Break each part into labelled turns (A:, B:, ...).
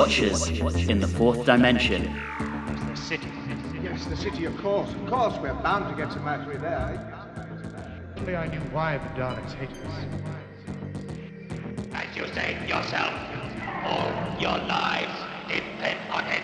A: Watchers in the fourth dimension.
B: The city.
C: Yes, the city, of course. Of course, we're bound to get some Mercury there.
B: Only I knew why the Daleks hated us.
D: As you say yourself, all your lives depend on it.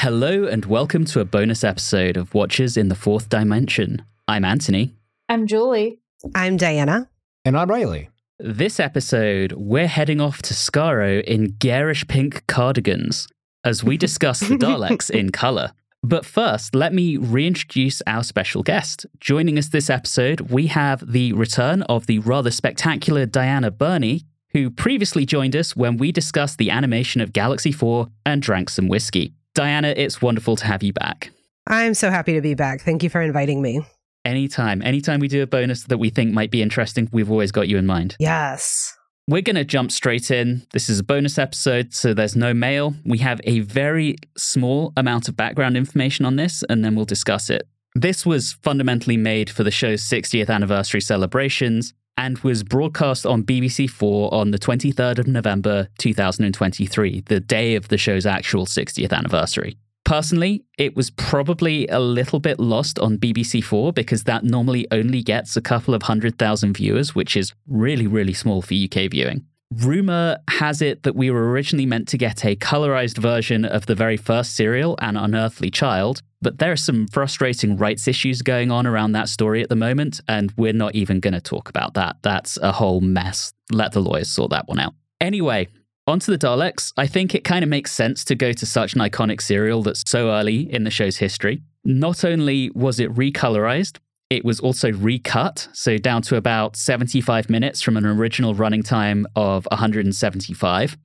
A: Hello, and welcome to a bonus episode of Watchers in the Fourth Dimension. I'm Anthony.
E: I'm Julie.
F: I'm Diana.
G: And I'm Riley.
A: This episode, we're heading off to Skaro in garish pink cardigans as we discuss the Daleks in colour. But first, let me reintroduce our special guest. Joining us this episode, we have the return of the rather spectacular Diana Birney, who previously joined us when we discussed the animation of Galaxy 4 and drank some whiskey. Diana, it's wonderful to have you back.
F: I'm so happy to be back. Thank you for inviting me.
A: Anytime, anytime we do a bonus that we think might be interesting, we've always got you in mind.
F: Yes.
A: We're going to jump straight in. This is a bonus episode, so there's no mail. We have a very small amount of background information on this, and then we'll discuss it. This was fundamentally made for the show's 60th anniversary celebrations and was broadcast on BBC4 on the 23rd of November 2023, the day of the show's actual 60th anniversary. Personally, it was probably a little bit lost on BBC4 because that normally only gets a couple of hundred thousand viewers, which is really, really small for UK viewing. Rumor has it that we were originally meant to get a colorized version of the very first serial, An Unearthly Child, but there are some frustrating rights issues going on around that story at the moment, and we're not even going to talk about that. That's a whole mess. Let the lawyers sort that one out. Anyway, Onto the Daleks, I think it kind of makes sense to go to such an iconic serial that's so early in the show's history. Not only was it recolorized, it was also recut, so down to about 75 minutes from an original running time of 175.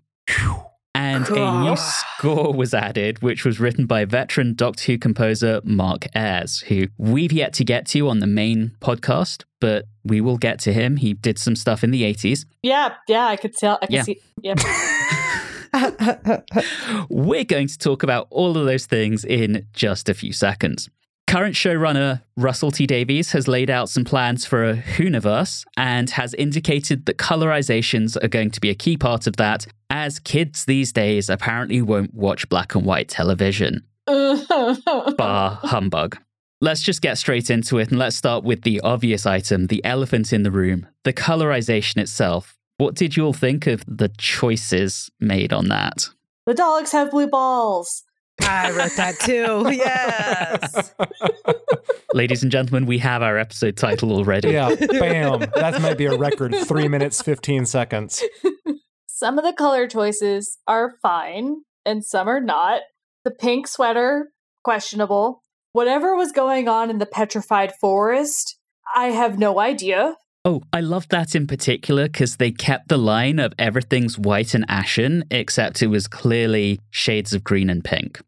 A: And a new score was added, which was written by veteran Doctor Who composer Mark Ayres, who we've yet to get to on the main podcast, but we will get to him. He did some stuff in the 80s.
E: Yeah, yeah, I could tell. I could
A: Yeah.
E: see. Yep.
A: We're going to talk about all of those things in just a few seconds. Current showrunner Russell T Davies has laid out some plans for a Whoniverse and has indicated that colorizations are going to be a key part of that, as kids these days apparently won't watch black and white television. Bar humbug. Let's just get straight into it and let's start with the obvious item the elephant in the room, the colorization itself. What did you all think of the choices made on that?
E: the Daleks have blue balls.
F: I wrote that too. Yes.
A: Ladies and gentlemen, we have our episode title already.
G: Yeah, bam. That might be a record. Three minutes, 15 seconds.
E: Some of the color choices are fine, and some are not. The pink sweater, questionable. Whatever was going on in the petrified forest, I have no idea.
A: Oh, I love that in particular because they kept the line of everything's white and ashen, except it was clearly shades of green and pink.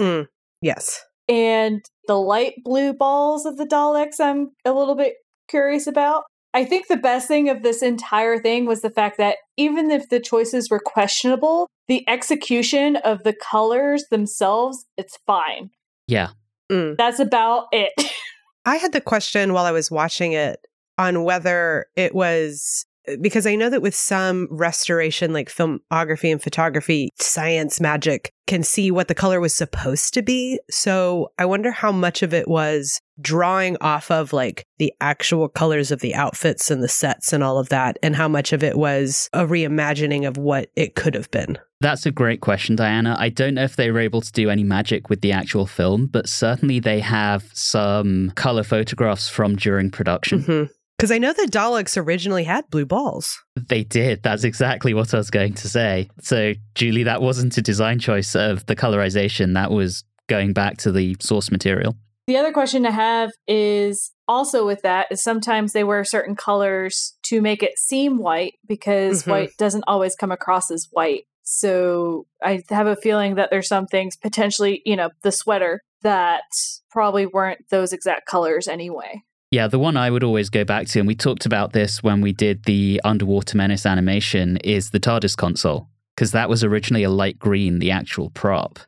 F: Mm, yes.
E: And the light blue balls of the Daleks, I'm a little bit curious about. I think the best thing of this entire thing was the fact that even if the choices were questionable, the execution of the colors themselves, it's fine.
A: Yeah.
F: Mm.
E: That's about it.
F: I had the question while I was watching it on whether it was because I know that with some restoration, like filmography and photography, science magic can see what the color was supposed to be. So I wonder how much of it was drawing off of like the actual colors of the outfits and the sets and all of that, and how much of it was a reimagining of what it could have been.
A: That's a great question, Diana. I don't know if they were able to do any magic with the actual film, but certainly they have some color photographs from during production. Mm-hmm.
F: Because I know the Daleks originally had blue balls.
A: They did. That's exactly what I was going to say. So, Julie, that wasn't a design choice of the colorization. That was going back to the source material.
E: The other question to have is also with that is sometimes they wear certain colors to make it seem white because
F: Mhm.
E: white doesn't always come across as white. So I have a feeling that there's some things potentially, you know, the sweater that probably weren't those exact colors anyway.
A: Yeah, the one I would always go back to, and we talked about this when we did the Underwater Menace animation, is the TARDIS console, because that was originally a light green, the actual prop.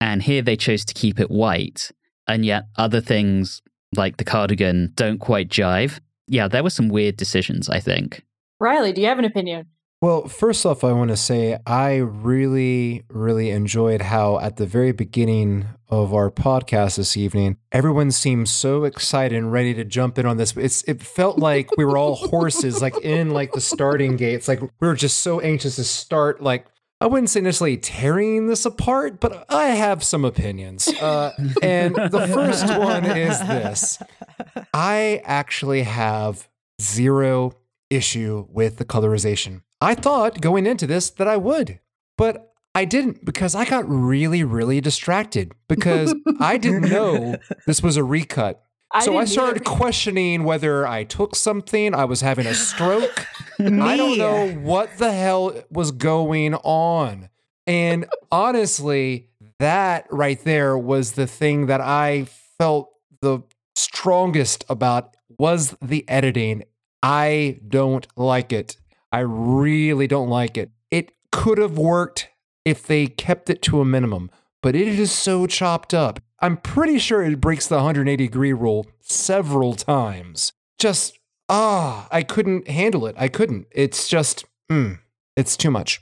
A: And here they chose to keep it white. And yet other things like the cardigan don't quite jive. Yeah, there were some weird decisions, I think.
E: Riley, do you have an opinion?
G: Well, first off, I want to say I really, really enjoyed how at the very beginning of our podcast this evening, everyone seemed so excited and ready to jump in on this. It's it felt like we were all horses, like in like the starting gates. Like we were just so anxious to start. Like I wouldn't say necessarily tearing this apart, but I have some opinions. Uh, and the first one is this: I actually have zero issue with the colorization. I thought going into this that I would, but I didn't because I got really, really distracted because I didn't know this was a recut.
E: I
G: so I started
E: either.
G: questioning whether I took something, I was having a stroke. I don't know what the hell was going on. And honestly, that right there was the thing that I felt the strongest about was the editing. I don't like it. I really don't like it. It could have worked if they kept it to a minimum, but it is so chopped up. I'm pretty sure it breaks the 180 degree rule several times. Just, ah, I couldn't handle it. I couldn't. It's just, mm, it's too much.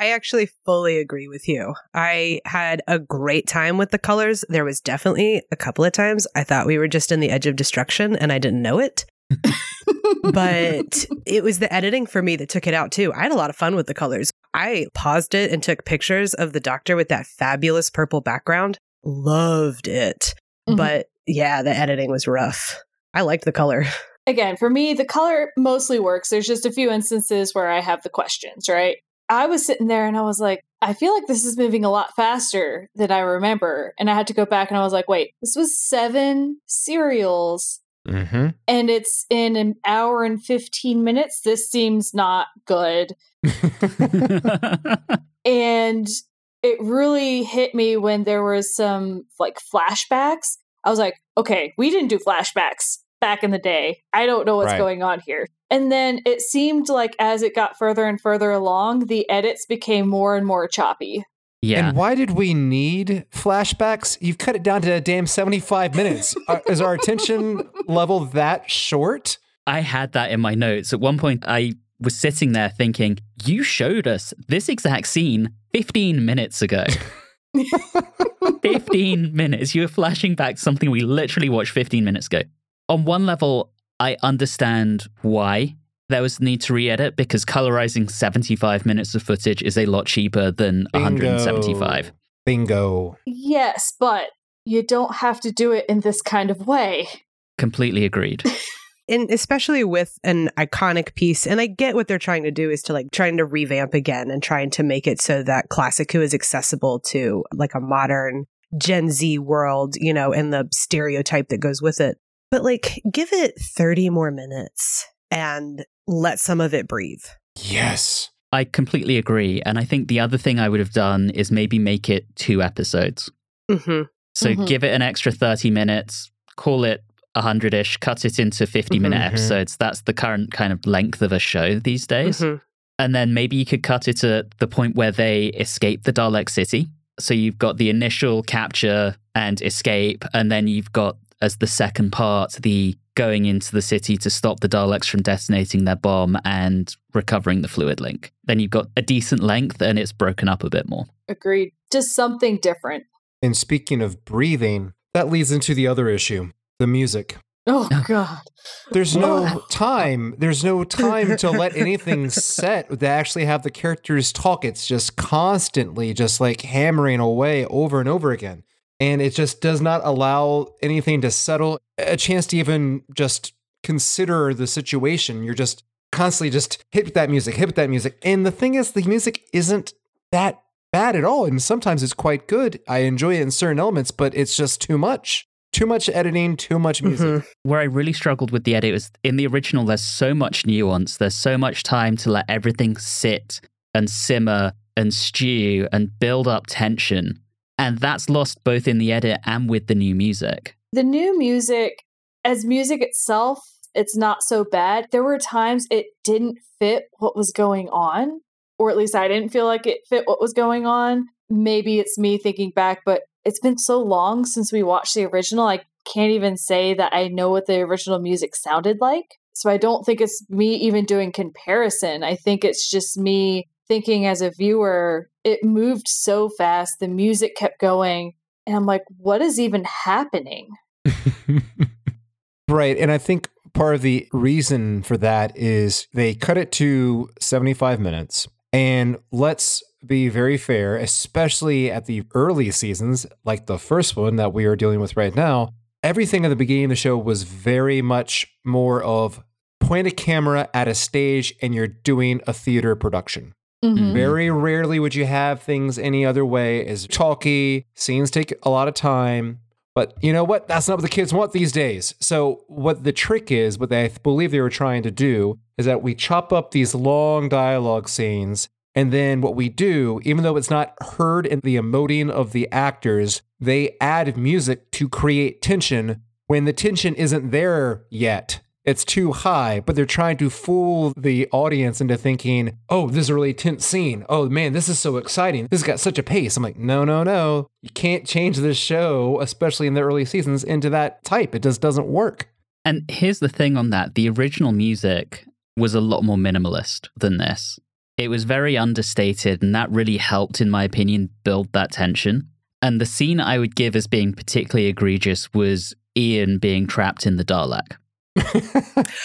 F: I actually fully agree with you. I had a great time with the colors. There was definitely a couple of times I thought we were just in the edge of destruction and I didn't know it. but it was the editing for me that took it out too. I had a lot of fun with the colors. I paused it and took pictures of the doctor with that fabulous purple background. Loved it.
E: Mhm.
F: But yeah, the editing was rough. I liked the color.
E: Again, for me, the color mostly works. There's just a few instances where I have the questions, right? I was sitting there and I was like, I feel like this is moving a lot faster than I remember. And I had to go back and I was like, wait, this was seven serials
G: Mm-hmm.
E: and it's in an hour and 15 minutes. This seems not good. And it really hit me when there was some like flashbacks. I was like, okay, we didn't do flashbacks back in the day. I don't know what's
G: Right.
E: going on here. And then it seemed like as it got further and further along, the edits became more and more choppy.
A: Yeah.
G: And why did we need flashbacks? You've cut it down to a damn 75 minutes. Uh, is our attention level that short?
A: I had that in my notes. At one point, I was sitting there thinking, you showed us this exact scene 15 minutes ago. 15 minutes. You were flashing back something we literally watched 15 minutes ago. On one level, I understand why there was the need to re edit because colorizing 75 minutes of footage is a lot cheaper than 175.
G: Bingo.
E: Yes, but you don't have to do it in this kind of way.
A: Completely agreed.
F: and especially with an iconic piece and i get what they're trying to do is to like trying to revamp again and trying to make it so that classic who is accessible to like a modern gen z world you know and the stereotype that goes with it but like give it 30 more minutes and let some of it breathe
G: Yes.
A: I completely agree. And I think the other thing I would have done is maybe make it two episodes.
F: hmm
A: So
E: Mhm.
A: give it an extra 30 minutes, call it 100 ish, cut it into 50 minute
G: Mhm.
A: episodes. That's the current kind of length of a show these days.
F: Mhm.
A: And then maybe you could cut it at the point where they escape the Dalek city. So you've got the initial capture and escape, and then you've got as the second part the going into the city to stop the Daleks from detonating their bomb and recovering the fluid link. Then you've got a decent length and it's broken up a bit more.
E: Agreed. Just something different.
G: And speaking of breathing, that leads into the other issue the music.
E: Oh, God.
G: There's no time. There's no time to let anything set to actually have the characters talk. It's just constantly just like hammering away over and over again. And it just does not allow anything to settle, a chance to even just consider the situation. You're just constantly just hit with that music, hit with that music. And the thing is, the music isn't that bad at all. And sometimes it's quite good. I enjoy it in certain elements, but it's just too much. Too much editing, too much music.
F: Mhm.
A: where I really struggled with the edit was in the original, there's so much nuance. There's so much time to let everything sit and simmer and stew and build up tension. And that's lost both in the edit and with the new music.
E: The new music, as music itself, it's not so bad. There were times it didn't fit what was going on, or at least I didn't feel like it fit what was going on. Maybe it's me thinking back, but it's been so long since we watched the original. I can't even say that I know what the original music sounded like. So I don't think it's me even doing comparison. I think it's just me thinking as a viewer, it moved so fast, the music kept going, and I'm like, what is even happening?
G: right. And I think part of the reason for that is they cut it to 75 minutes. And let's be very fair, especially at the early seasons, like the first one that we are dealing with right now. Everything at the beginning of the show was very much more of point a camera at a stage and you're doing a theater production.
E: Mhm.
G: Very rarely would you have things any other way. Is chalky. Scenes take a lot of time. But you know what? That's not what the kids want these days. So what the trick is, what they believe they were trying to do, is that we chop up these long dialogue scenes. And then what we do, even though it's not heard in the emoting of the actors, they add music to create tension when the tension isn't there yet. It's too high, but they're trying to fool the audience into thinking, oh, this is a really tense scene. Oh, man, this is so exciting. This has got such a pace. I'm like, no, no, no. You can't change this show, especially in the early seasons, into that type. It just doesn't work.
A: And here's the thing on that the original music was a lot more minimalist than this. It was very understated, and that really helped, in my opinion, build that tension. And the scene I would give as being particularly egregious was Ian being trapped in the Dalek.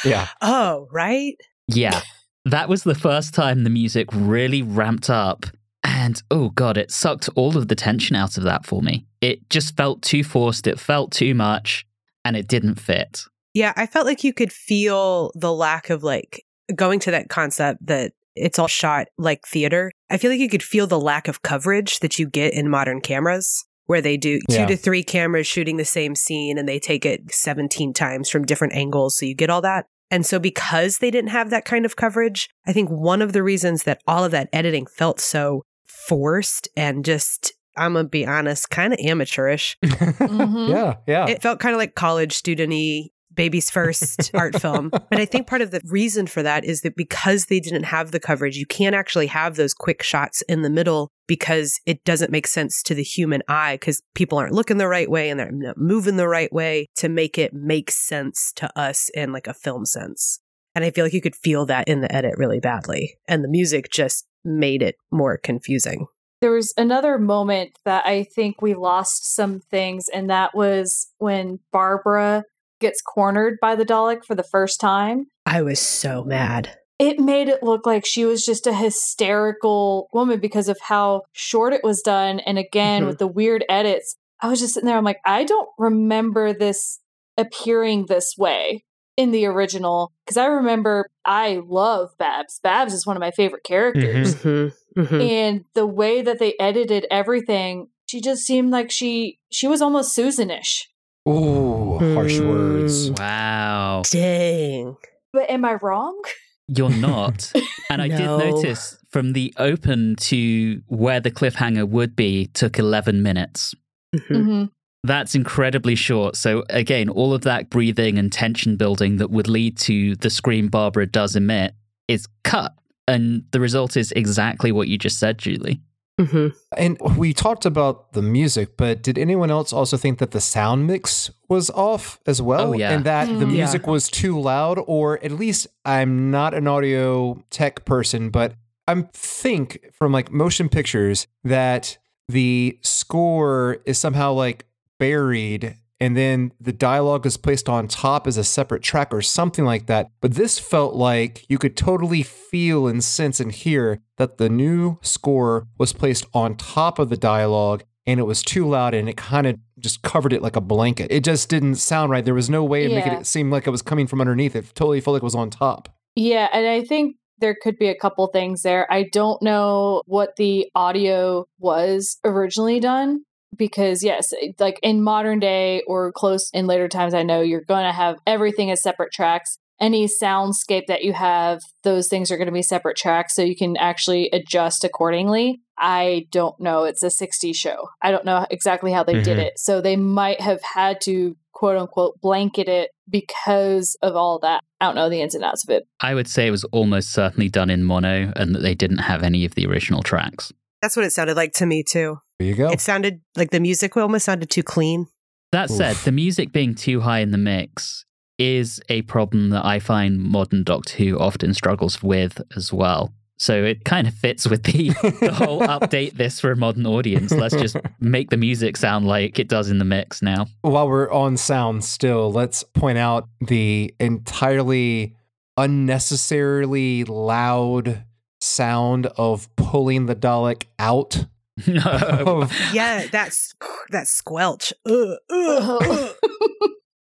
G: Yeah.
F: Oh, right?
A: Yeah, that was the first time the music really ramped up. And oh god, it sucked all of the tension out of that for me. It just felt too forced, it felt too much, and it didn't fit.
F: Yeah, I felt like you could feel the lack of like going to that concept that it's all shot like theater. I feel like you could feel the lack of coverage that you get in modern cameras where they do two
G: Yeah.
F: to three cameras shooting the same scene and they take it 17 times from different angles. So you get all that. And so because they didn't have that kind of coverage, I think one of the reasons that all of that editing felt so forced and just, I'm going to be honest, kind of amateurish.
E: Mhm.
G: Yeah. Yeah.
F: It felt kind of like college student-y baby's first art film. And I think part of the reason for that is that because they didn't have the coverage, you can't actually have those quick shots in the middle because it doesn't make sense to the human eye because people aren't looking the right way and they're not moving the right way to make it make sense to us in like a film sense. And I feel like you could feel that in the edit really badly. And the music just made it more confusing.
E: There was another moment that I think we lost some things, and that was when Barbara gets cornered by the Dalek for the first time.
F: I was so mad.
E: It made it look like she was just a hysterical woman because of how short it was done. And again,
F: Mhm.
E: with the weird edits, I was just sitting there. I'm like, I don't remember this appearing this way in the original because I remember I love Babs. Babs is one of my favorite characters.
F: Mm-hmm. Mm-hmm.
E: and the way that they edited everything she just seemed like she she was almost susanish
G: Ooh, harsh words.
F: Mm.
A: Wow.
F: Dang.
E: but am i wrong
A: You're not. And I did notice from the open to where the cliffhanger would be took 11 minutes.
F: Mhm.
E: Mhm.
A: That's incredibly short. So, again, all of that breathing and tension building that would lead to the scream Barbara does emit is cut. And the result is exactly what you just said, Julie.
F: Mhm.
G: And we talked about the music, but did anyone else also think that the sound mix was off as well?
A: Oh, yeah.
G: And that the
E: Mm.
F: Yeah.
G: music was too loud, or at least I'm not an audio tech person, but I think from like motion pictures that the score is somehow like buried and then the dialogue is placed on top as a separate track or something like that. But this felt like you could totally feel and sense and hear that the new score was placed on top of the dialogue and it was too loud and it kind of just covered it like a blanket. It just didn't sound right. There was no way of making
E: Yeah.
G: it seem like it was coming from underneath. It totally felt like it was on top.
E: yeah and i think there could be a couple things there i don't know what the audio was originally done because yes like in modern day or close in later times i know you're going to have everything as separate tracks. Any soundscape that you have those things are going to be separate tracks so you can actually adjust accordingly. I don't know. It's a 60 show. I don't know exactly how they did
G: Mhm.
E: it. So they might have had to quote unquote blanket it because of all that. I don't know the ins and outs of it.
A: I would say it was almost certainly done in mono and that they didn't have any of the original tracks.
F: That's what it sounded like to me too.
G: There you go.
F: It sounded like the music almost sounded too clean.
A: That said, the music being too high in the mix is a problem that I find modern Doctor Who often struggles with as well. So it kind of fits with the, the whole update this for a modern audience. Let's just make the music sound like it does in the mix now.
G: While we're on sound still, let's point out the entirely unnecessarily loud sound of pulling the Dalek out. of-
F: Yeah, that's that squelch. Ugh, ugh, oh. ugh,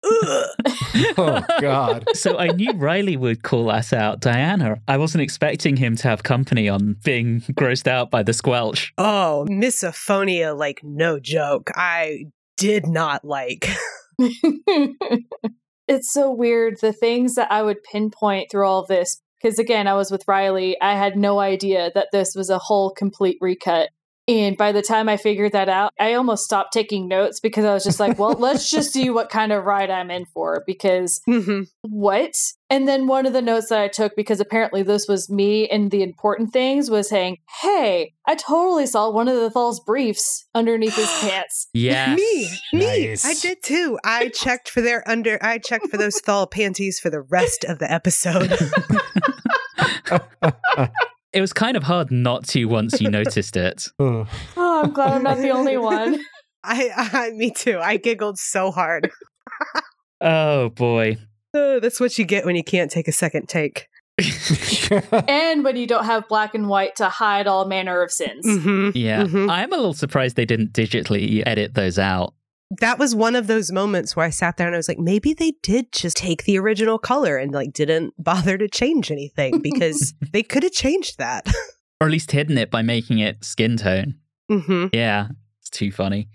F: ugh.
G: oh God.
A: so I knew Riley would call us out, Diana. I wasn't expecting him to have company on being grossed out by the squelch.
F: Oh, misophonia, like no joke. I did not like.
E: it's so weird the things that I would pinpoint through all this. Because again, I was with Riley. I had no idea that this was a whole complete recut. And by the time I figured that out, I almost stopped taking notes because I was just like, well, let's just see what kind of ride I'm in for. Because
F: Mhm.
E: what? And then one of the notes that I took, because apparently this was me and the important things, was saying, hey, I totally saw one of the Thal's briefs underneath his pants.
A: Yes.
F: Me, me.
G: Nice.
F: I did too. I checked for their under. I checked for those thal panties for the rest of the episode.
A: It was kind of hard not to once you noticed it.
E: Oh, I'm glad I'm not the only one.
F: I, I, me too. I giggled so hard.
A: Oh boy.
F: Uh, that's what you get when you can't take a second take.
E: and when you don't have black and white to hide all manner of sins.
F: hmm
A: Yeah.
F: Mhm.
A: I'm a little surprised they didn't digitally edit those out.
F: That was one of those moments where I sat there and I was like, maybe they did just take the original color and like didn't bother to change anything because they could have changed that.
A: Or at least hidden it by making it skin tone.
F: hmm
A: Yeah. It's too funny.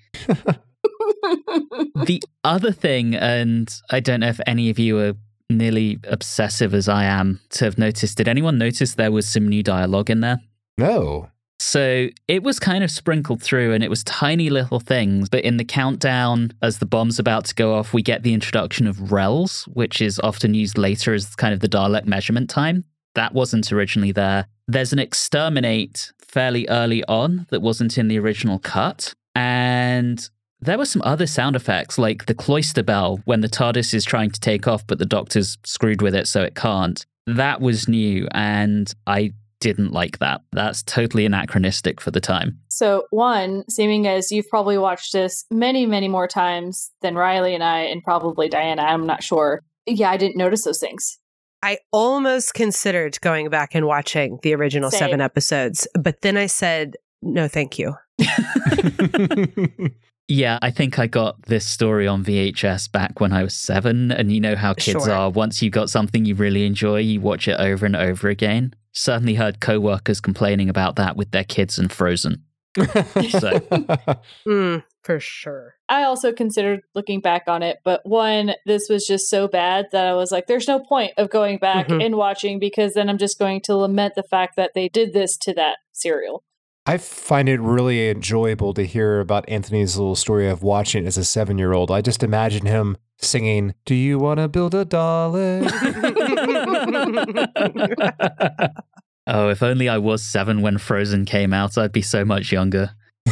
A: the other thing, and I don't know if any of you are nearly obsessive as I am to have noticed, did anyone notice there was some new dialogue in there?
G: no.
A: So it was kind of sprinkled through and it was tiny little things. But in the countdown, as the bomb's about to go off, we get the introduction of rels, which is often used later as kind of the Dalek measurement time. That wasn't originally there. There's an exterminate fairly early on that wasn't in the original cut. And there were some other sound effects, like the cloister bell when the TARDIS is trying to take off, but the doctor's screwed with it, so it can't. That was new, and I didn't like that. That's totally anachronistic for the time.
E: So, one, seeming as you've probably watched this many, many more times than Riley and I, and probably Diana, I'm not sure. Yeah, I didn't notice those things.
F: I almost considered going back and watching the original
E: Same.
F: seven episodes, but then I said, no, thank you.
A: Yeah, I think I got this story on VHS back when I was seven. And you know how kids
F: Sure.
A: are. Once you've got something you really enjoy, you watch it over and over again. Certainly heard co workers complaining about that with their kids and Frozen. So-
F: Mm, for sure.
E: I also considered looking back on it, but one, this was just so bad that I was like, there's no point of going back
F: Mhm.
E: and watching because then I'm just going to lament the fact that they did this to that serial.
G: I find it really enjoyable to hear about Anthony's little story of watching it as a seven year old. I just imagine him singing, Do you want to build a Dalek?
A: oh, if only I was seven when Frozen came out, I'd be so much younger.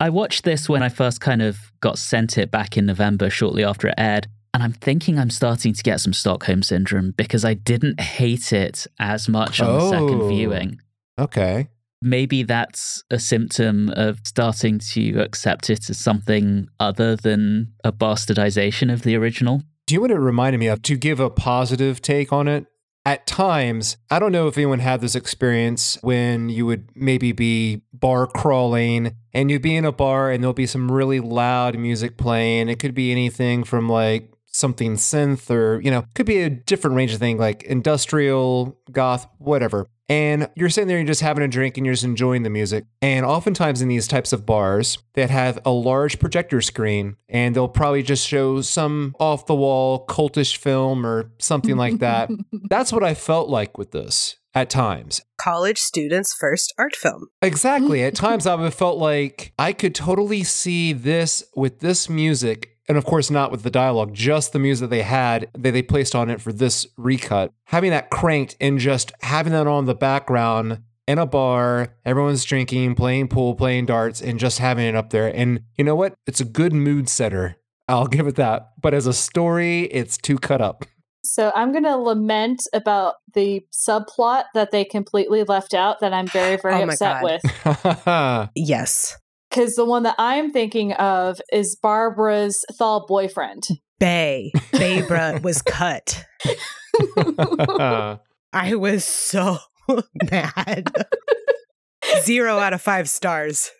A: I watched this when I first kind of got sent it back in November, shortly after it aired. And I'm thinking I'm starting to get some Stockholm syndrome because I didn't hate it as much on the second
G: Oh.
A: viewing.
G: okay.
A: Maybe that's a symptom of starting to accept it as something other than a bastardization of the original.
G: Do you know what it reminded me of? To give a positive take on it, at times, I don't know if anyone had this experience when you would maybe be bar crawling and you'd be in a bar and there'll be some really loud music playing. It could be anything from like something synth or, you know, could be a different range of thing like industrial, goth, whatever. And you're sitting there, you're just having a drink and you're just enjoying the music. And oftentimes in these types of bars that have a large projector screen and they'll probably just show some off the wall cultish film or something like that. That's what I felt like with this at times.
F: College students' first art film.
G: Exactly. At times, i've felt like I could totally see this with this music. And of course, not with the dialogue, just the music they had that they placed on it for this recut. Having that cranked and just having that on the background in a bar, everyone's drinking, playing pool, playing darts, and just having it up there. And you know what? It's a good mood setter. I'll give it that. But as a story, it's too cut up.
E: So I'm going to lament about the subplot that they completely left out that I'm very, very
F: Oh
E: upset
F: God.
E: with.
F: Yes.
E: Because the one that I'm thinking of is Barbara's Thal boyfriend.
F: Bay. Baebara was cut. I was so mad. Zero out of five stars.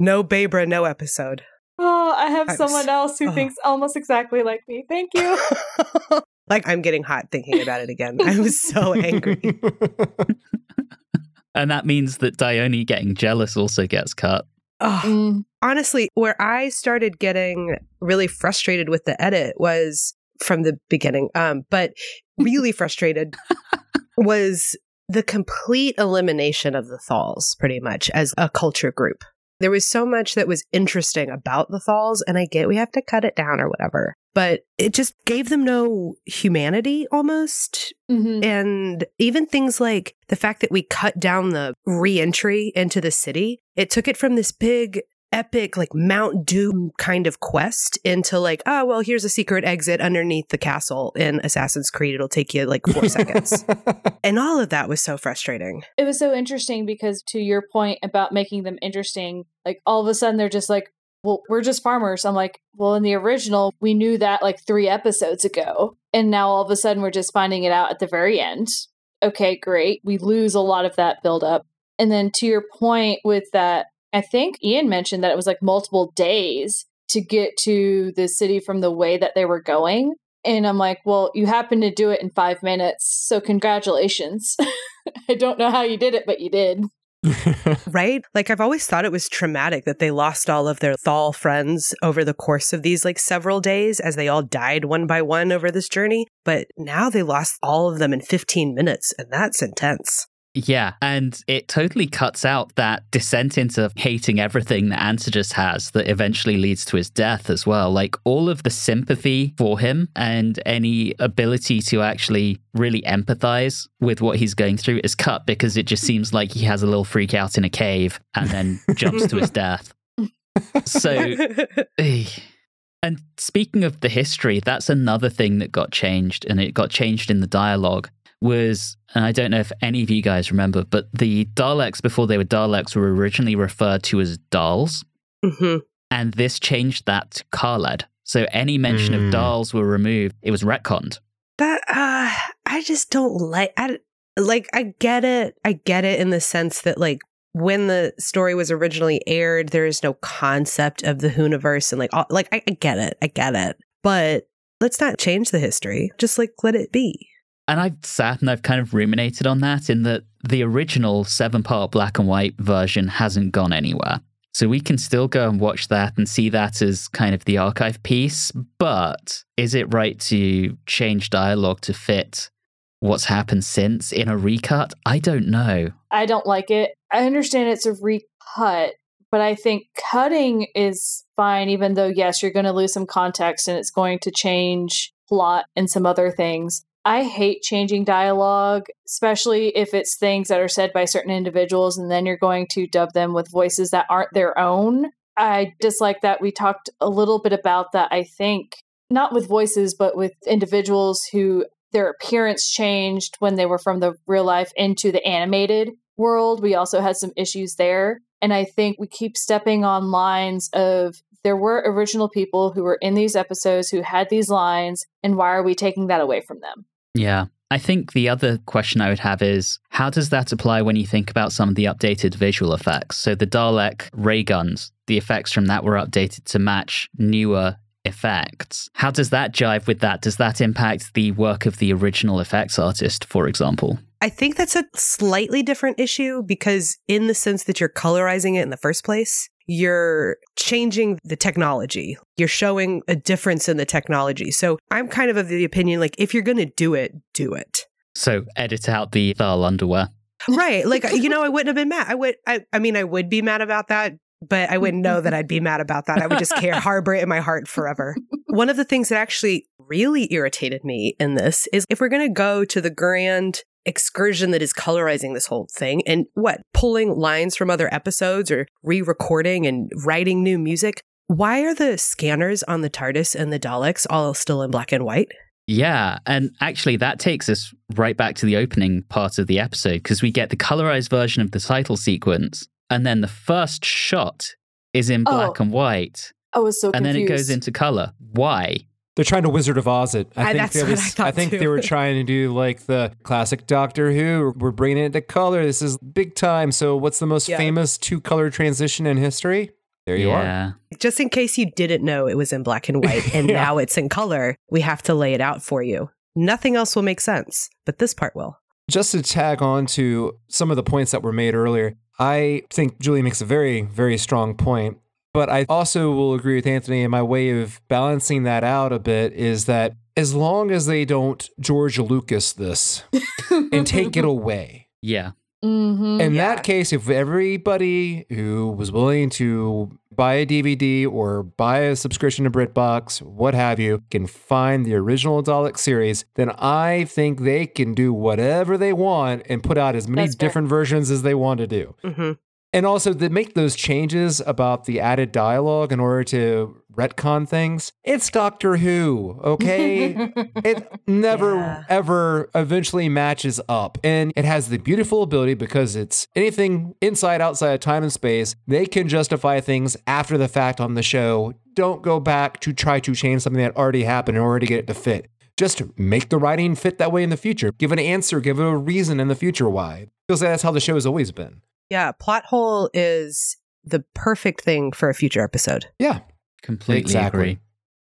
F: No Baebara, no episode.
E: Oh, I have
F: I'm
E: someone
F: s-
E: else who
F: oh.
E: thinks almost exactly like me. Thank you.
F: like I'm getting hot thinking about it again. I was so angry.
A: And that means that Dyoni getting jealous also gets cut.
F: Oh,
E: Mm,
F: honestly, where I started getting really frustrated with the edit was from the beginning, um, but really frustrated was the complete elimination of the Thals, pretty much, as a culture group. There was so much that was interesting about the Thals, and I get we have to cut it down or whatever, but it just gave them no humanity almost.
E: mhm.
F: And even things like the fact that we cut down the re-entry into the city, it took it from this big epic like Mount Doom kind of quest into like, oh well, here's a secret exit underneath the castle in Assassin's Creed. It'll take you like four seconds. And all of that was so frustrating.
E: It was so interesting because, to your point about making them interesting, like all of a sudden they're just like, well, we're just farmers. I'm like, well, in the original, we knew that like three episodes ago. And now all of a sudden we're just finding it out at the very end. Okay, great. We lose a lot of that buildup. And then to your point with that, I think Ian mentioned that it was like multiple days to get to the city from the way that they were going. And I'm like, well, you happened to do it in five minutes. So congratulations. I don't know how you did it, but you did.
F: Right? Like I've always thought it was traumatic that they lost all of their Thal friends over the course of these like several days as they all died one by one over this journey. But now they lost all of them in 15 minutes, and that's intense.
A: Yeah, and it totally cuts out that descent into hating everything that Antodus has that eventually leads to his death as well. Like all of the sympathy for him and any ability to actually really empathize with what he's going through is cut because it just seems like he has a little freak out in a cave and then jumps to his death. So Eh. And speaking of the history, that's another thing that got changed, and it got changed in the dialogue. Was, and I don't know if any of you guys remember, but the Daleks before they were Daleks were originally referred to as Dals,
F: hmm
A: and this changed that to Kaled. So any mention
G: Mm.
A: of Dals were removed. It was retconned.
F: That uh I just don't like I like I get it. I get it in the sense that like when the story was originally aired, there is no concept of the Whoniverse and like all, like I, I get it. I get it. But let's not change the history. Just like let it be.
A: And I've sat and I've kind of ruminated on that in that the original seven part black and white version hasn't gone anywhere. So we can still go and watch that and see that as kind of the archive piece. But is it right to change dialogue to fit what's happened since in a recut? I don't know.
E: I don't like it. I understand it's a recut, but I think cutting is fine, even though, yes, you're going to lose some context and it's going to change plot and some other things. I hate changing dialogue, especially if it's things that are said by certain individuals and then you're going to dub them with voices that aren't their own. I dislike that. We talked a little bit about that, I think, not with voices, but with individuals who their appearance changed when they were from the real life into the animated world. We also had some issues there. And I think we keep stepping on lines of there were original people who were in these episodes who had these lines, and why are we taking that away from them?
A: Yeah. I think the other question I would have is how does that apply when you think about some of the updated visual effects? So the Dalek ray guns, the effects from that were updated to match newer effects. How does that jive with that? Does that impact the work of the original effects artist, for example?
F: I think that's a slightly different issue because, in the sense that you're colorizing it in the first place, you're changing the technology. You're showing a difference in the technology. So I'm kind of of the opinion like, if you're going to do it, do it.
A: So edit out the Thal underwear.
F: Right. Like, you know, I wouldn't have been mad. I would, I, I mean, I would be mad about that, but I wouldn't know that I'd be mad about that. I would just care, harbor it in my heart forever. One of the things that actually really irritated me in this is if we're going to go to the grand excursion that is colorizing this whole thing and what, pulling lines from other episodes or re recording and writing new music, Why are the scanners on the TARDIS and the Daleks all still in black and white?
A: Yeah, and actually, that takes us right back to the opening part of the episode because we get the colorized version of the title sequence, and then the first shot is in oh. black
E: Oh.
A: and white,
E: I was so
A: and
E: confused.
A: then it goes into color. Why?
G: They're trying to Wizard of Oz it. I
F: I-
G: think
F: that's
G: there
F: what
G: was,
F: I thought
G: think
F: too.
G: they were trying to do like the classic Doctor Who. We're bringing it to color. This is big time. So, what's the most
F: Yeah.
G: famous two color transition in history? There you are.
F: Just in case you didn't know it was in black and white and
G: Yeah.
F: now it's in color, we have to lay it out for you. Nothing else will make sense, but this part will.
G: Just to tag on to some of the points that were made earlier, I think Julie makes a very, very strong point. But I also will agree with Anthony, and my way of balancing that out a bit is that as long as they don't George Lucas this and take it away,
A: Yeah.
E: Mhm.
G: in
F: Yeah.
G: that case, if everybody who was willing to buy a DVD or buy a subscription to BritBox, what have you, can find the original Dalek series, then I think they can do whatever they want and put out as many
E: That's fair.
G: different versions as they want to do.
F: hmm
G: And also to make those changes about the added dialogue in order to retcon things. It's Doctor Who, okay? it never
F: Yeah.
G: ever eventually matches up and it has the beautiful ability because it's anything inside outside of time and space they can justify things after the fact on the show don't go back to try to change something that already happened in order to get it to fit just make the writing fit that way in the future give an answer give a reason in the future why like that's how the show has always been
F: Yeah, plot hole is the perfect thing for a future episode.
G: yeah
A: Completely
G: Exactly.
A: agree.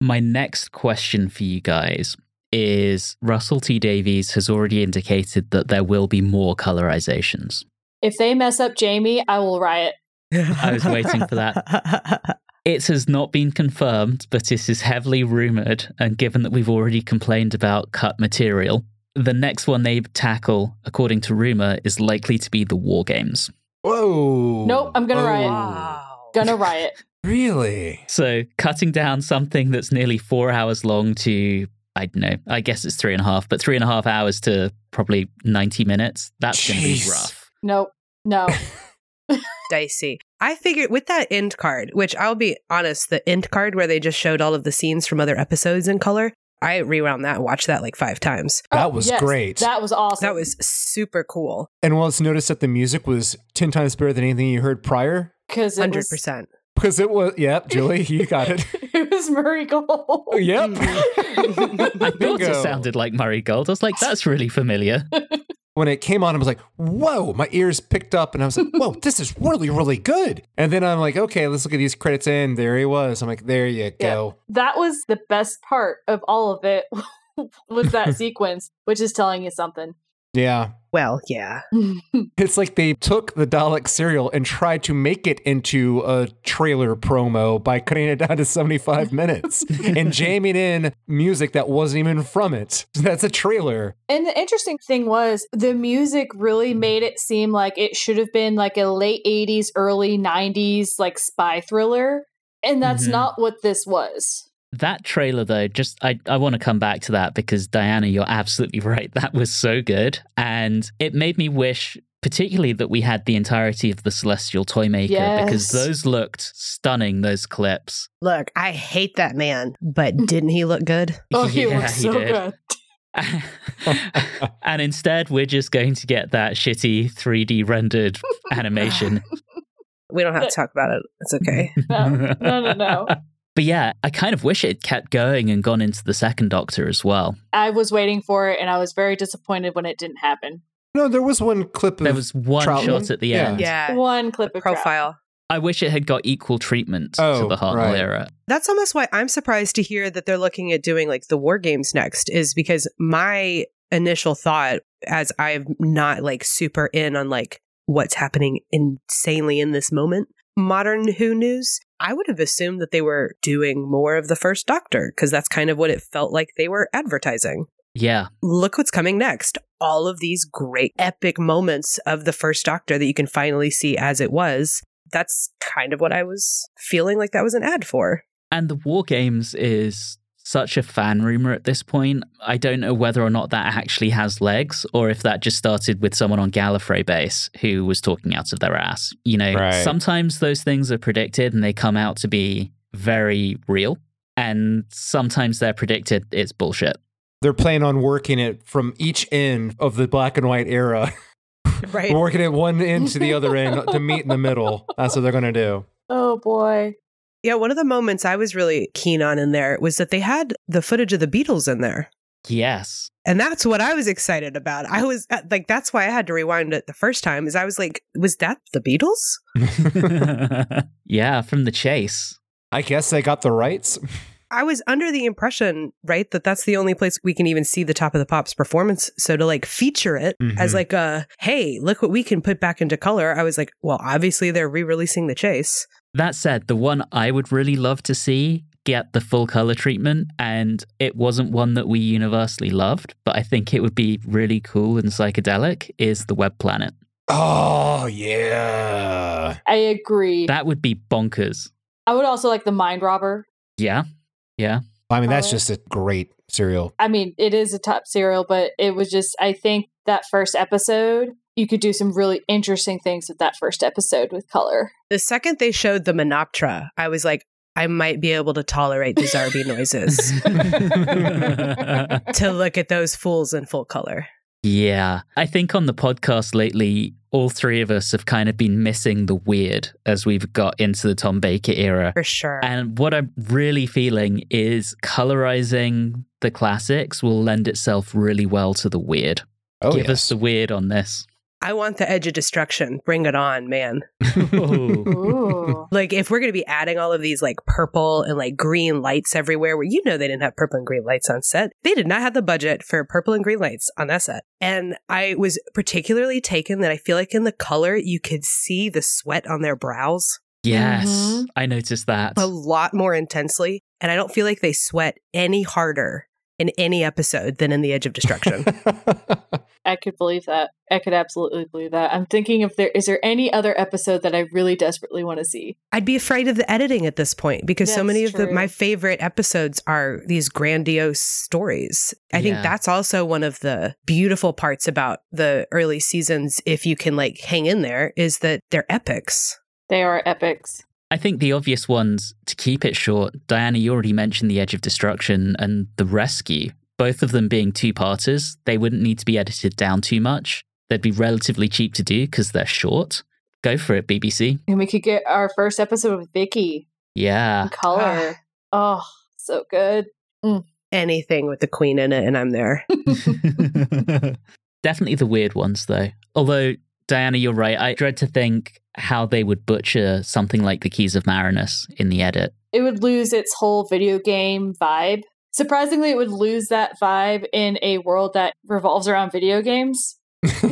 A: My next question for you guys is Russell T Davies has already indicated that there will be more colorizations.
E: if they mess up Jamie, I will riot.
A: I was waiting for that. It has not been confirmed, but it is heavily rumored. And given that we've already complained about cut material, the next one they tackle, according to rumor, is likely to be the War Games.
G: Whoa
E: Nope, I'm gonna riot.
F: wow.
E: Gonna riot.
G: really
A: So cutting down something that's nearly four hours long to, I don't know, I guess it's three and a half, but three and a half hours to probably 90 minutes, that's going to be rough.
E: Nope. No.
F: dicey. I figured with that end card, which I'll be honest, the end card where they just showed all of the scenes from other episodes in color, I rewound that and watched that like five times.
G: That
E: Oh,
G: was
E: yes,
G: great.
E: That was awesome.
F: That was super cool.
G: And well, it's noticed that the music was 10 times better than anything you heard prior.
E: because it
F: Hundred
E: was,
F: percent.
G: Because it was, yep, Julie, you got it.
E: it was Murray Gold.
G: yep.
A: I thought it sounded like Murray Gold. I was like, that's really familiar.
G: When it came on, I was like, whoa, my ears picked up and I was like, whoa, this is really, really good. And then I'm like, okay, let's look at these credits in. There he was. I'm like, there you go.
E: That was the best part of all of it. was that sequence, which is telling you something.
G: Yeah.
F: Well, yeah.
G: It's like they took the Dalek serial and tried to make it into a trailer promo by cutting it down to 75 minutes and jamming in music that wasn't even from it. That's a trailer.
E: And the interesting thing was the music really made it seem like it should have been like a late 80s, early 90s like spy thriller. And that's
A: Mhm.
E: not what this was.
A: That trailer, though, just I, I want to come back to that because Diana, you're absolutely right. That was so good. And it made me wish, particularly, that we had the entirety of the Celestial Toymaker because
E: Yes.
A: those looked stunning, those clips.
F: Look, I hate that man, but didn't he look good?
E: Oh, he
A: Yeah,
E: looks
A: he
E: so
A: did.
E: good.
A: and instead, we're just going to get that shitty 3D rendered animation.
F: We don't have to talk about it. It's okay.
E: No, no, no, no.
A: But yeah, I kind of wish it kept going and gone into the second Doctor as well.
E: I was waiting for it and I was very disappointed when it didn't happen.
G: No, there was one clip of
A: There was one
G: Troughton?
A: shot at the
G: Yeah.
A: end.
F: Yeah.
E: One clip of Trout.
F: Profile.
A: I wish it had got equal treatment
G: Oh,
A: to the Hartnell
G: right.
A: era.
F: That's almost why I'm surprised to hear that they're looking at doing like the war games next, is because my initial thought, as I'm not like super in on like what's happening insanely in this moment, modern Who news, I would have assumed that they were doing more of the first Doctor because that's kind of what it felt like they were advertising.
A: Yeah.
F: Look what's coming next. All of these great epic moments of the first Doctor that you can finally see as it was. That's kind of what I was feeling like that was an ad for.
A: And the War Games is such a fan rumor at this point. I don't know whether or not that actually has legs or if that just started with someone on Gallifrey base who was talking out of their ass. You know,
G: Right.
A: sometimes those things are predicted and they come out to be very real. And sometimes they're predicted it's bullshit.
G: They're planning on working it from each end of the black and white era,
F: Right.
G: working it one end to the other end to meet in the middle. That's what they're going to do.
E: Oh boy.
F: Yeah, one of the moments I was really keen on in there was that they had the footage of the Beatles in there.
A: Yes.
F: And that's what I was excited about. I was uh, like, that's why I had to rewind it the first time. Is I was like, was that the Beatles?
A: yeah, from the chase.
G: I guess they got the rights.
F: I was under the impression, right, that that's the only place we can even see the top of the pops performance. So to like feature it as
G: Mhm.
F: like a, hey, look what we can put back into color. I was like, well, obviously they're re-releasing the chase.
A: That said, the one I would really love to see get the full color treatment, and it wasn't one that we universally loved, but I think it would be really cool and psychedelic, is the Web Planet.
G: Oh, yeah.
E: I agree.
A: That would be bonkers.
E: I would also like the Mind Robber.
A: Yeah. Yeah.
G: I mean, that's
E: Oh.
G: just a great serial.
E: I mean, it is a top serial, but it was just, I think that first episode, you could do some really interesting things with that first episode with color.
F: The second they showed the Menoptra, I was like, I might be able to tolerate the Zarbi noises to look at those fools in full color.
A: Yeah. I think on the podcast lately, all three of us have kind of been missing the weird as we've got into the Tom Baker era.
F: For sure.
A: And what I'm really feeling is colorizing the classics will lend itself really well to the weird.
G: Oh,
A: Give us the weird on this.
F: I want the edge of destruction. Bring it on, man.
A: Ooh.
E: Ooh.
F: Like if we're going to be adding all of these like purple and like green lights everywhere, where you know they didn't have purple and green lights on set. They did not have the budget for purple and green lights on that set. And I was particularly taken that I feel like in the color you could see the sweat on their brows
A: yes,
E: Mhm.
A: I noticed that.
F: a lot more intensely. And I don't feel like they sweat any harder in any episode than in The Edge of Destruction.
E: I could believe that. I could absolutely believe that. I'm thinking if there is there any other episode that I really desperately want to see.
F: I'd be afraid of the editing at this point because so
E: That's
F: many of the my favorite episodes are these grandiose stories. I think that's also one of the beautiful parts about the early seasons if you can like hang in there is that they're epics.
E: They are epics.
A: I think the obvious ones to keep it short, Diana, you already mentioned The Edge of Destruction and The Rescue. Both of them being two parters, they wouldn't need to be edited down too much. They'd be relatively cheap to do because they're short. Go for it, BBC.
E: And we could get our first episode with Vicky
A: Yeah.
E: in color. oh, so good. Mm.
F: Anything with the queen in it and I'm there.
A: Definitely the weird ones, though. Although, Diana, you're right. I dread to think how they would butcher something like the Keys of Marinus in the edit.
E: It would lose its whole video game vibe. Surprisingly, it would lose that vibe in a world that revolves around video games.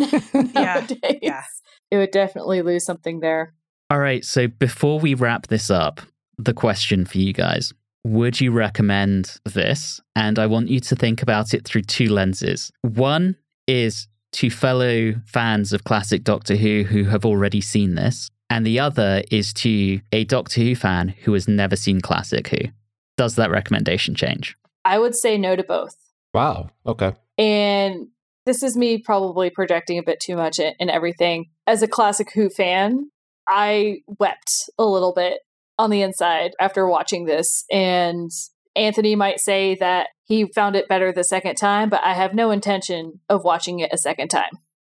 E: nowadays.
F: yeah.
E: It would definitely lose something there.
A: All right, so before we wrap this up, the question for you guys Would you recommend this? And I want you to think about it through two lenses. One is to fellow fans of classic Doctor Who who have already seen this, and the other is to a Doctor Who fan who has never seen classic Who. Does that recommendation change?
E: I would say no to both.
G: wow. Okay.
E: And this is me probably projecting a bit too much in, in everything. As a classic Who fan, I wept a little bit on the inside after watching this. And Anthony might say that he found it better the second time, but I have no intention of watching it a second time.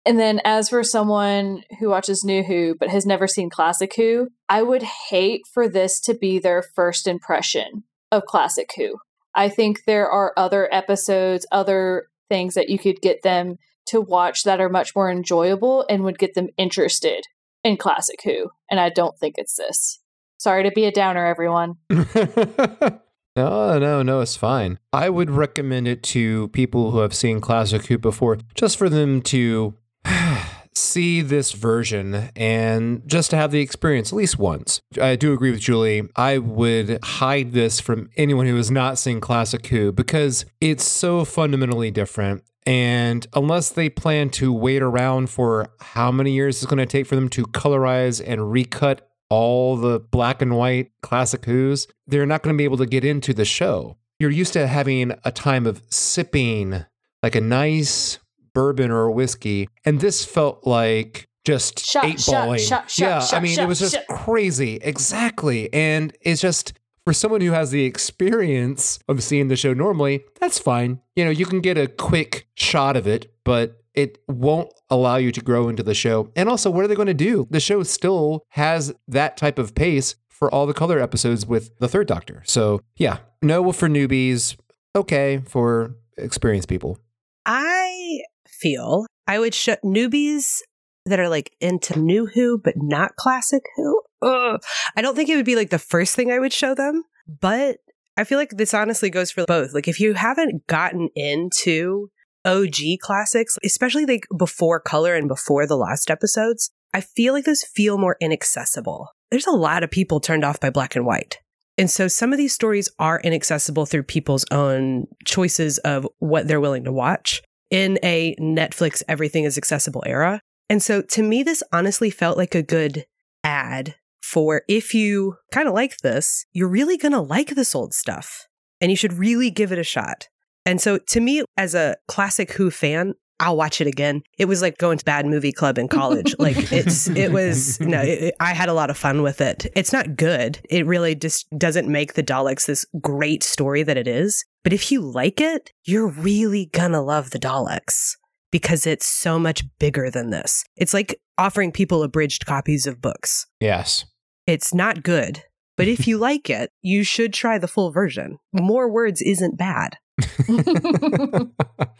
E: And then, as for someone who watches New Who but has never seen Classic Who, I would hate for this to be their first impression of Classic Who. I think there are other episodes, other things that you could get them to watch that are much more enjoyable and would get them interested in Classic Who. And I don't think it's this. Sorry to be a downer, everyone.
G: no, no, no, it's fine. I would mm-hmm. recommend it to people who have seen Classic Who before, just for them to see this version and just to have the experience at least once. I do agree with Julie. I would hide this from anyone who has not seen Classic Who because it's so fundamentally different. And unless they plan to wait around for how many years it's going to take for them to colorize and recut all the black and white classic Who's, they're not going to be able to get into the show. You're used to having a time of sipping like a nice bourbon or a whiskey, and this felt like just
E: Shot,
G: eight
E: shot,
G: balling.
E: shot,
G: yeah, I mean, it was just crazy. Exactly. And it's just for someone who has the experience of seeing the show normally, that's fine. You know, you can get a quick shot of it, but it won't allow you to grow into the show. And also, what are they going to do? The show still has that type of pace for all the color episodes with the third Doctor. So, yeah, no for newbies, okay for experienced people.
F: I feel I would show newbies that are like into new Who but not classic Who. Ugh. I don't think it would be like the first thing I would show them, but I feel like this honestly goes for both. Like if you haven't gotten into OG classics, especially like before color and before the last episodes, I feel like those feel more inaccessible. There's a lot of people turned off by black and white. And so some of these stories are inaccessible through people's own choices of what they're willing to watch in a Netflix everything is accessible era. And so to me, this honestly felt like a good ad for if you kind of like this, you're really going to like this old stuff and you should really give it a shot. And so to me, as a classic Who fan, I'll watch it again. It was like going to bad movie club in college. like it's, it was, no, it, I had a lot of fun with it. It's not good. It really just doesn't make the Daleks this great story that it is. But if you like it, you're really gonna love the Daleks because it's so much bigger than this. It's like offering people abridged copies of books.
G: Yes.
F: It's not good, but if you like it, you should try the full version. More words isn't bad.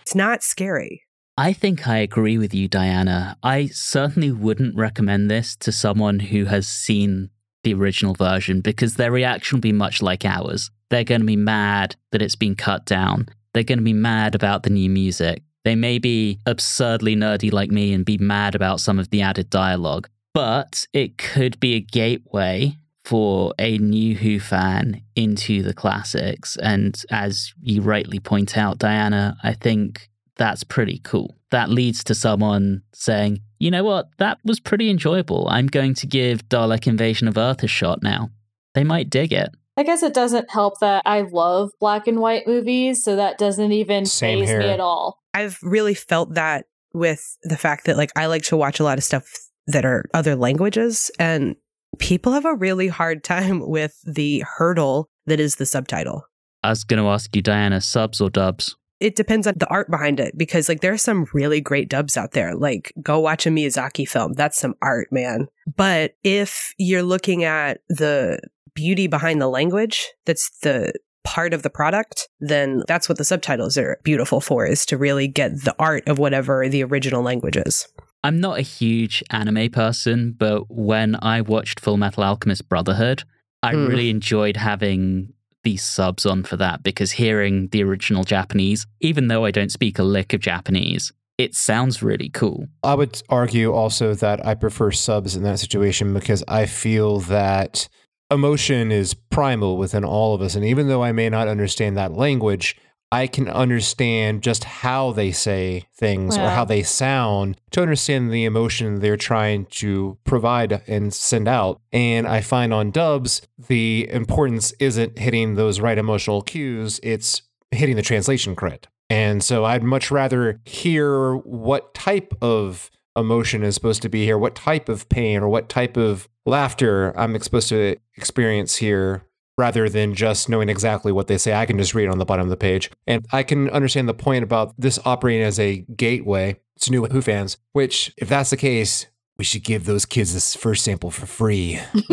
F: It's not scary.
A: I think I agree with you, Diana. I certainly wouldn't recommend this to someone who has seen the original version because their reaction will be much like ours. They're going to be mad that it's been cut down. They're going to be mad about the new music. They may be absurdly nerdy like me and be mad about some of the added dialogue, but it could be a gateway for a new Who fan into the classics. And as you rightly point out, Diana, I think that's pretty cool. That leads to someone saying, you know what, that was pretty enjoyable. I'm going to give Dalek Invasion of Earth a shot now. They might dig it.
E: I guess it doesn't help that I love black and white movies, so that doesn't even
G: Same
E: phase me at all.
F: I've really felt that with the fact that like I like to watch a lot of stuff that are other languages and people have a really hard time with the hurdle that is the subtitle.
A: I was going to ask you, Diana, subs or dubs?
F: It depends on the art behind it because like there are some really great dubs out there. Like go watch a Miyazaki film. That's some art, man. But if you're looking at the beauty behind the language, that's the part of the product, then that's what the subtitles are beautiful for is to really get the art of whatever the original language is.
A: I'm not a huge anime person, but when I watched Full Metal Alchemist Brotherhood, I
F: Hmm.
A: really enjoyed having these subs on for that because hearing the original Japanese, even though I don't speak a lick of Japanese, it sounds really cool.
G: I would argue also that I prefer subs in that situation because I feel that emotion is primal within all of us. And even though I may not understand that language, I can understand just how they say things or how they sound to understand the emotion they're trying to provide and send out. And I find on dubs, the importance isn't hitting those right emotional cues, it's hitting the translation correct. And so I'd much rather hear what type of emotion is supposed to be here, what type of pain or what type of laughter I'm supposed to experience here rather than just knowing exactly what they say. I can just read it on the bottom of the page. And I can understand the point about this operating as a gateway to new Who fans, which, if that's the case, we should give those kids this first sample for free.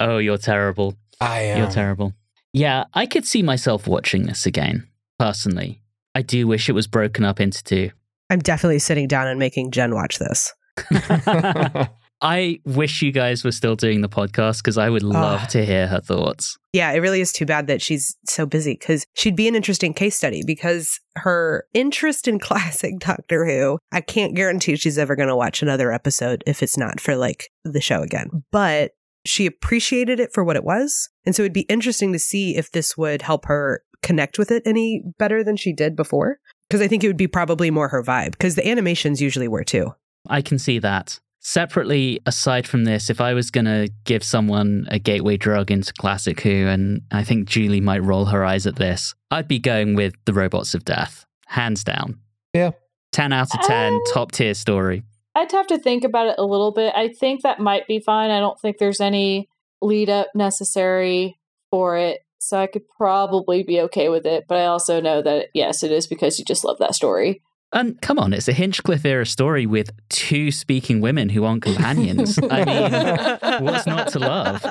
A: oh, you're terrible.
G: I am.
A: You're terrible. Yeah, I could see myself watching this again, personally. I do wish it was broken up into two.
F: I'm definitely sitting down and making Jen watch this.
A: I wish you guys were still doing the podcast because I would love
F: Ah.
A: to hear her thoughts.
F: Yeah, it really is too bad that she's so busy because she'd be an interesting case study because her interest in classic Doctor Who, I can't guarantee she's ever going to watch another episode if it's not for like the show again. But she appreciated it for what it was. And so it'd be interesting to see if this would help her connect with it any better than she did before. Because I think it would be probably more her vibe because the animations usually were too.
A: I can see that. Separately, aside from this, if I was going to give someone a gateway drug into Classic Who, and I think Julie might roll her eyes at this, I'd be going with The Robots of Death, hands down.
G: Yeah.
A: 10 out of 10,
E: Uh,
A: top tier story.
E: I'd have to think about it a little bit. I think that might be fine. I don't think there's any lead up necessary for it. So I could probably be okay with it. But I also know that, yes, it is because you just love that story.
A: And come on, it's a Hinchcliffe era story with two speaking women who aren't companions. I mean, what's not to love?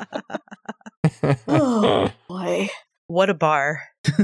E: Oh, boy.
F: What a bar.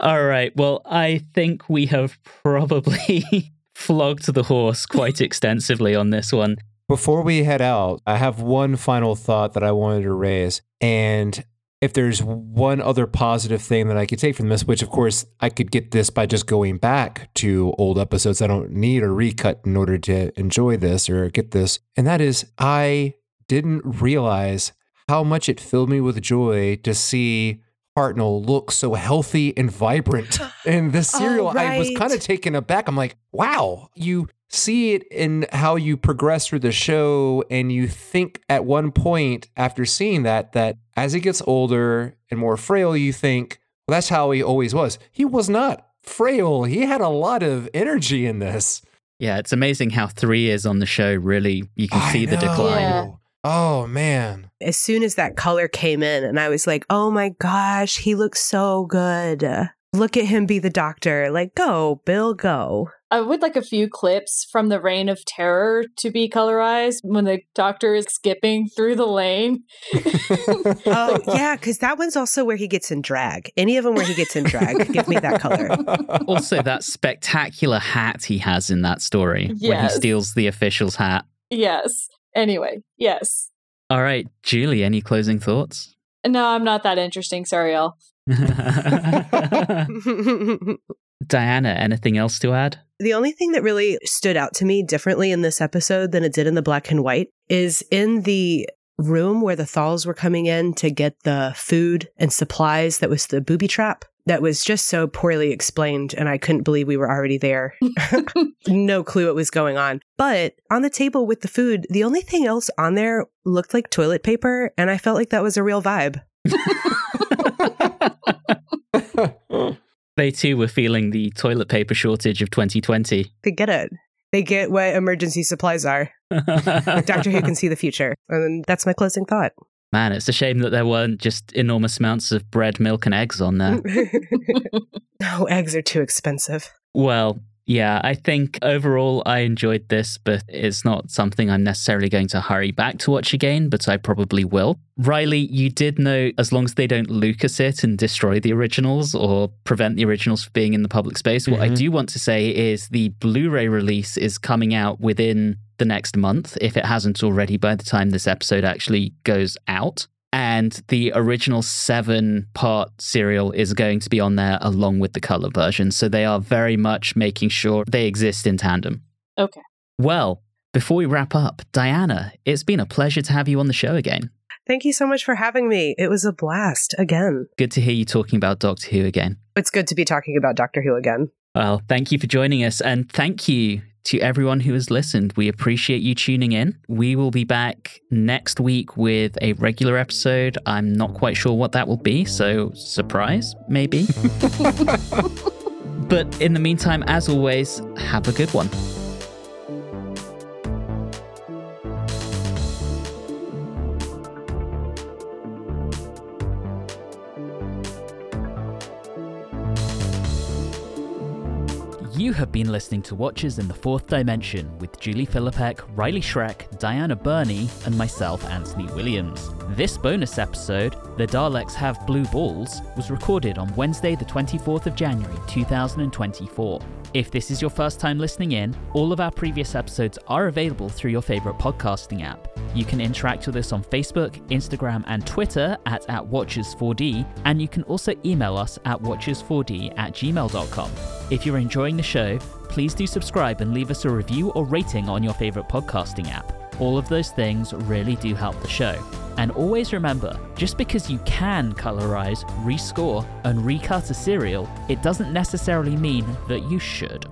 A: All right. Well, I think we have probably flogged the horse quite extensively on this one.
G: Before we head out, I have one final thought that I wanted to raise. And if there's one other positive thing that I could take from this, which of course I could get this by just going back to old episodes, I don't need a recut in order to enjoy this or get this. And that is, I didn't realize how much it filled me with joy to see Hartnell look so healthy and vibrant in this
F: Oh,
G: serial. I was kind of taken aback. I'm like, wow, you see it in how you progress through the show, and you think at one point after seeing that, that as he gets older and more frail, you think, well, that's how he always was. He was not frail, he had a lot of energy in this.
A: Yeah, it's amazing how three years on the show really you can
G: I
A: see the decline.
E: Yeah.
G: Oh, man.
F: As soon as that color came in, and I was like, oh my gosh, he looks so good. Look at him be the doctor. Like, go, Bill, go.
E: I would like a few clips from the Reign of Terror to be colorized when the doctor is skipping through the lane.
F: Oh, yeah, because that one's also where he gets in drag. Any of them where he gets in drag, give me that color.
A: Also, that spectacular hat he has in that story when he steals the official's hat.
E: Yes. Anyway, yes.
A: All right, Julie, any closing thoughts?
E: No, I'm not that interesting. Sorry, y'all.
A: Diana, anything else to add?
F: The only thing that really stood out to me differently in this episode than it did in the black and white is in the room where the Thals were coming in to get the food and supplies that was the booby trap that was just so poorly explained and I couldn't believe we were already there. no clue what was going on. But on the table with the food, the only thing else on there looked like toilet paper and I felt like that was a real vibe.
A: They too were feeling the toilet paper shortage of 2020.
F: They get it. They get what emergency supplies are. Doctor Who can see the future. And that's my closing thought.
A: Man, it's a shame that there weren't just enormous amounts of bread, milk, and eggs on there.
F: no, eggs are too expensive.
A: Well, yeah, I think overall I enjoyed this, but it's not something I'm necessarily going to hurry back to watch again, but I probably will. Riley, you did know as long as they don't Lucas it and destroy the originals or prevent the originals from being in the public space, what I
G: Mhm.
A: do want to say is the Blu ray release is coming out within the next month, if it hasn't already by the time this episode actually goes out. And the original seven part serial is going to be on there along with the color version. So they are very much making sure they exist in tandem.
E: Okay.
A: Well, before we wrap up, Diana, it's been a pleasure to have you on the show again.
F: Thank you so much for having me. It was a blast again.
A: Good to hear you talking about Doctor Who again.
F: It's good to be talking about Doctor Who again.
A: Well, thank you for joining us and thank you to everyone who has listened. We appreciate you tuning in. We will be back next week with a regular episode. I'm not quite sure what that will be, so surprise, maybe. but in the meantime, as always, have a good one. You have been listening to Watchers in the Fourth Dimension with Julie Philippek, Riley Schreck, Diana Birney, and myself, Anthony Williams. This bonus episode, The Daleks Have Blue Balls, was recorded on Wednesday, the 24th of January 2024. If this is your first time listening in, all of our previous episodes are available through your favorite podcasting app. You can interact with us on Facebook, Instagram, and Twitter at, at Watchers4D, and you can also email us at watchers4d at gmail.com. If you're enjoying the show, please do subscribe and leave us a review or rating on your favorite podcasting app. All of those things really do help the show. And always remember, just because you can colorize, rescore, and recut a serial, it doesn't necessarily mean that you should.